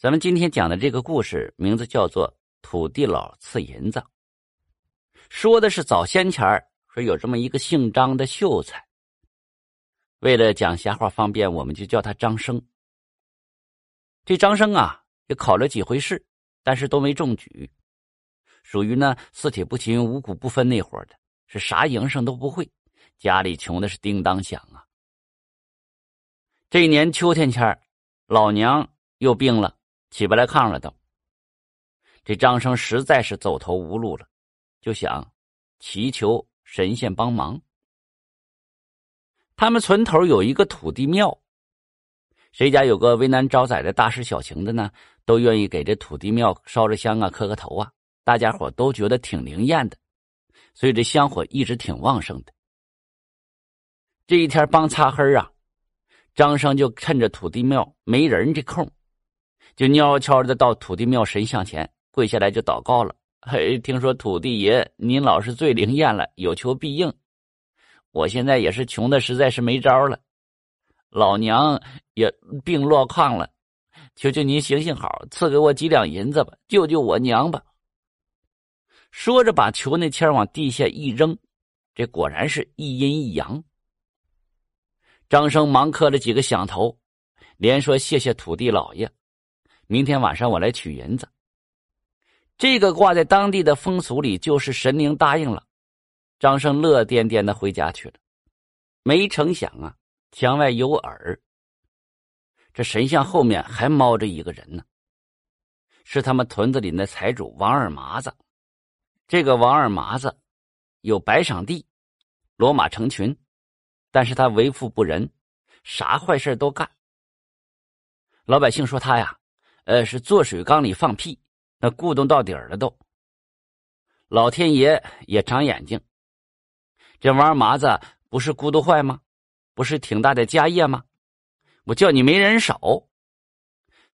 咱们今天讲的这个故事名字叫做《土地佬赐银子》，说的是早先前说有这么一个姓张的秀才。为了讲瞎话方便，我们就叫他张生。这张生啊，也考了几回试，但是都没中举，属于呢四体不勤、五谷不分那伙的，是啥营生都不会，家里穷的是叮当响啊。这一年秋天前老娘又病了。起不来炕了，都。这张生实在是走投无路了，就想祈求神仙帮忙。他们村头有一个土地庙，谁家有个为难招灾的大事小情的呢，都愿意给这土地庙烧着香啊，磕个头啊，大家伙都觉得挺灵验的，所以这香火一直挺旺盛的。这一天帮擦黑啊，张生就趁着土地庙没人这空。就悄悄的到土地庙神像前跪下来就祷告了。嘿，听说土地爷您老是最灵验了，有求必应。我现在也是穷的实在是没招了，老娘也病落炕了，求求您行行好，赐给我几两银子吧，救救我娘吧。说着，把求那签往地下一扔，这果然是一阴一阳。张生忙磕了几个响头，连说谢谢土地老爷。明天晚上我来取银子。这个挂在当地的风俗里，就是神灵答应了，张生乐颠颠的回家去了。没成想啊，墙外有耳，这神像后面还猫着一个人呢，是他们屯子里的财主王二麻子。这个王二麻子有白赏地，骡马成群，但是他为富不仁，啥坏事都干。老百姓说他呀。呃，是坐水缸里放屁，那咕咚到底儿了都。老天爷也长眼睛，这王二麻子不是咕嘟坏吗？不是挺大的家业吗？我叫你没人手，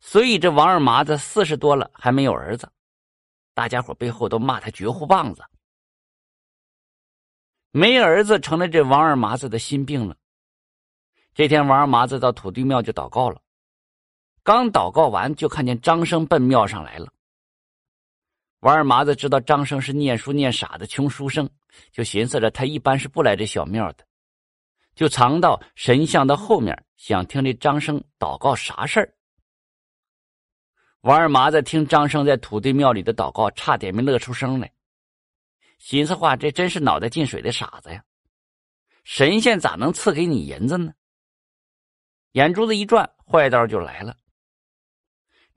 所以这王二麻子四十多了还没有儿子，大家伙背后都骂他绝户棒子。没儿子成了这王二麻子的心病了。这天，王二麻子到土地庙就祷告了。刚祷告完，就看见张生奔庙上来了。王二麻子知道张生是念书念傻的穷书生，就寻思着他一般是不来这小庙的，就藏到神像的后面，想听这张生祷告啥事儿。王二麻子听张生在土地庙里的祷告，差点没乐出声来，寻思话这真是脑袋进水的傻子呀！神仙咋能赐给你银子呢？眼珠子一转，坏道就来了。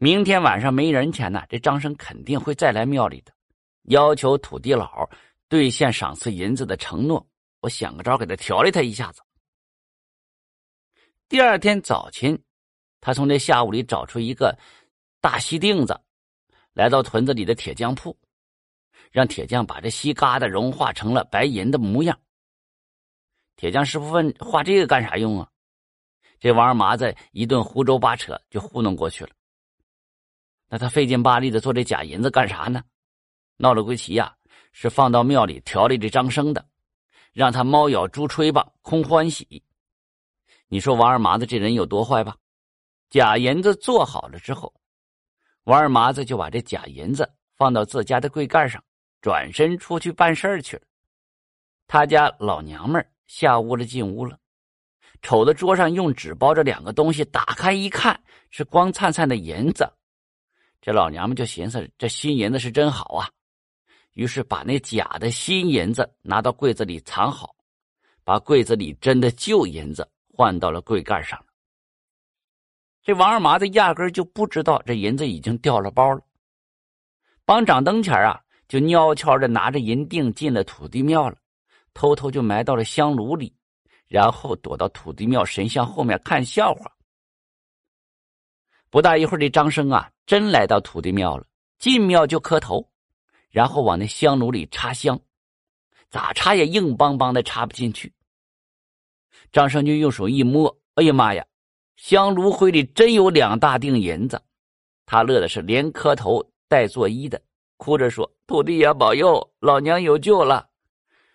明天晚上没人前呢，这张生肯定会再来庙里的，要求土地佬兑现赏赐银子的承诺。我想个招给他调理他一下子。第二天早晨，他从这下午里找出一个大锡锭子，来到屯子里的铁匠铺，让铁匠把这锡疙瘩融化成了白银的模样。铁匠师傅问：“画这个干啥用啊？”这王二麻子一顿胡诌八扯，就糊弄过去了。那他费劲巴力的做这假银子干啥呢？闹了归齐呀，是放到庙里调理这张生的，让他猫咬猪吹吧，空欢喜。你说王二麻子这人有多坏吧？假银子做好了之后，王二麻子就把这假银子放到自家的柜盖上，转身出去办事去了。他家老娘们下屋了，进屋了，瞅着桌上用纸包着两个东西，打开一看，是光灿灿的银子。这老娘们就寻思，这新银子是真好啊，于是把那假的新银子拿到柜子里藏好，把柜子里真的旧银子换到了柜盖上这王二麻子压根就不知道这银子已经掉了包了。帮掌灯前啊，就悄悄的拿着银锭进了土地庙了，偷偷就埋到了香炉里，然后躲到土地庙神像后面看笑话。不大一会儿，这张生啊，真来到土地庙了。进庙就磕头，然后往那香炉里插香，咋插也硬邦邦的插不进去。张生就用手一摸，哎呀妈呀，香炉灰里真有两大锭银子。他乐的是连磕头带作揖的，哭着说：“土地爷保佑，老娘有救了。”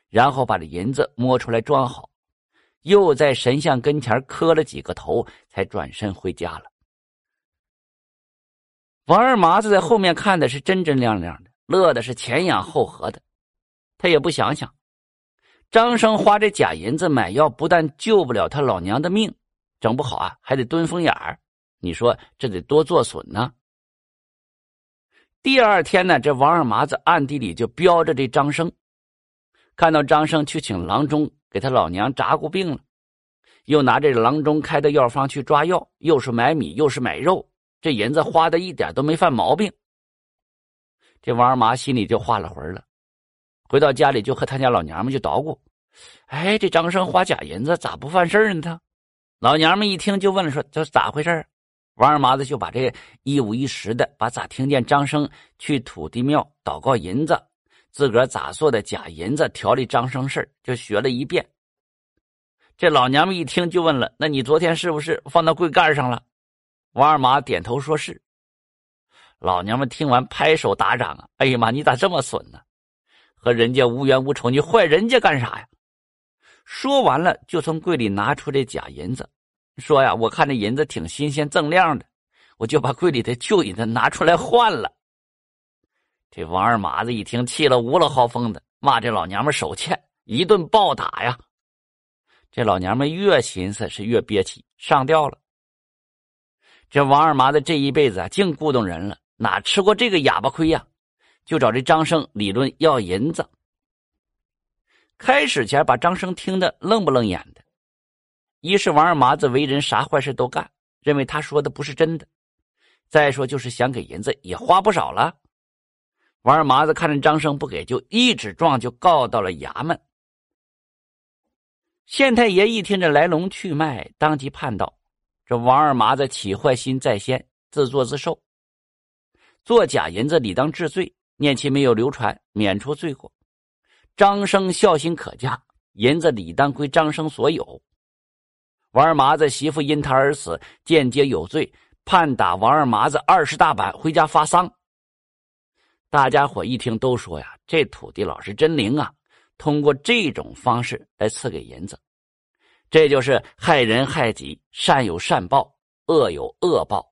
然后把这银子摸出来装好，又在神像跟前磕了几个头，才转身回家了。王二麻子在后面看的是真真亮亮的，乐的是前仰后合的。他也不想想，张生花这假银子买药，不但救不了他老娘的命，整不好啊还得蹲风眼儿。你说这得多作损呢？第二天呢，这王二麻子暗地里就标着这张生，看到张生去请郎中给他老娘扎过病了，又拿这郎中开的药方去抓药，又是买米又是买肉，这银子花的一点都没犯毛病。这王二麻心里就化了魂了，回到家里就和他家老娘们就捣鼓：“哎，这张生花假银子咋不犯事呢？”他老娘们一听就问了：“说这咋回事？”王二麻子就把这一五一十的把咋听见张生去土地庙祷告银子，自个咋做的假银子调理张生事就学了一遍。这老娘们一听就问了：“那你昨天是不是放到柜盖上了？”王二麻点头说是。老娘们听完拍手打掌啊！哎呀妈，你咋这么损呢？和人家无冤无仇，你坏人家干啥呀？说完了，就从柜里拿出这假银子。说呀，我看这银子挺新鲜锃亮的，我就把柜里的旧银子拿出来换了。这王二麻子一听，气了无了嚎风的，骂这老娘们手欠，一顿暴打呀。这老娘们越寻思是越憋气，上吊了。这王二麻子这一辈子啊，净咕咚人了，哪吃过这个哑巴亏呀？就找这张生理论要银子。开始前把张生听得愣不愣眼的。一是王二麻子为人啥坏事都干，认为他说的不是真的；再说就是想给银子也花不少了。王二麻子看着张生不给，就一纸状就告到了衙门。县太爷一听这来龙去脉，当即判道：这王二麻子起坏心在先，自作自受，做假银子理当治罪，念其没有流传，免除罪过。张生孝心可嘉，银子理当归张生所有。王二麻子媳妇因他而死，间接有罪，判打王二麻子二十大板，回家发丧。大家伙一听都说呀：“这土地老是真灵啊！通过这种方式来赐给银子，这就是害人害己，善有善报，恶有恶报。”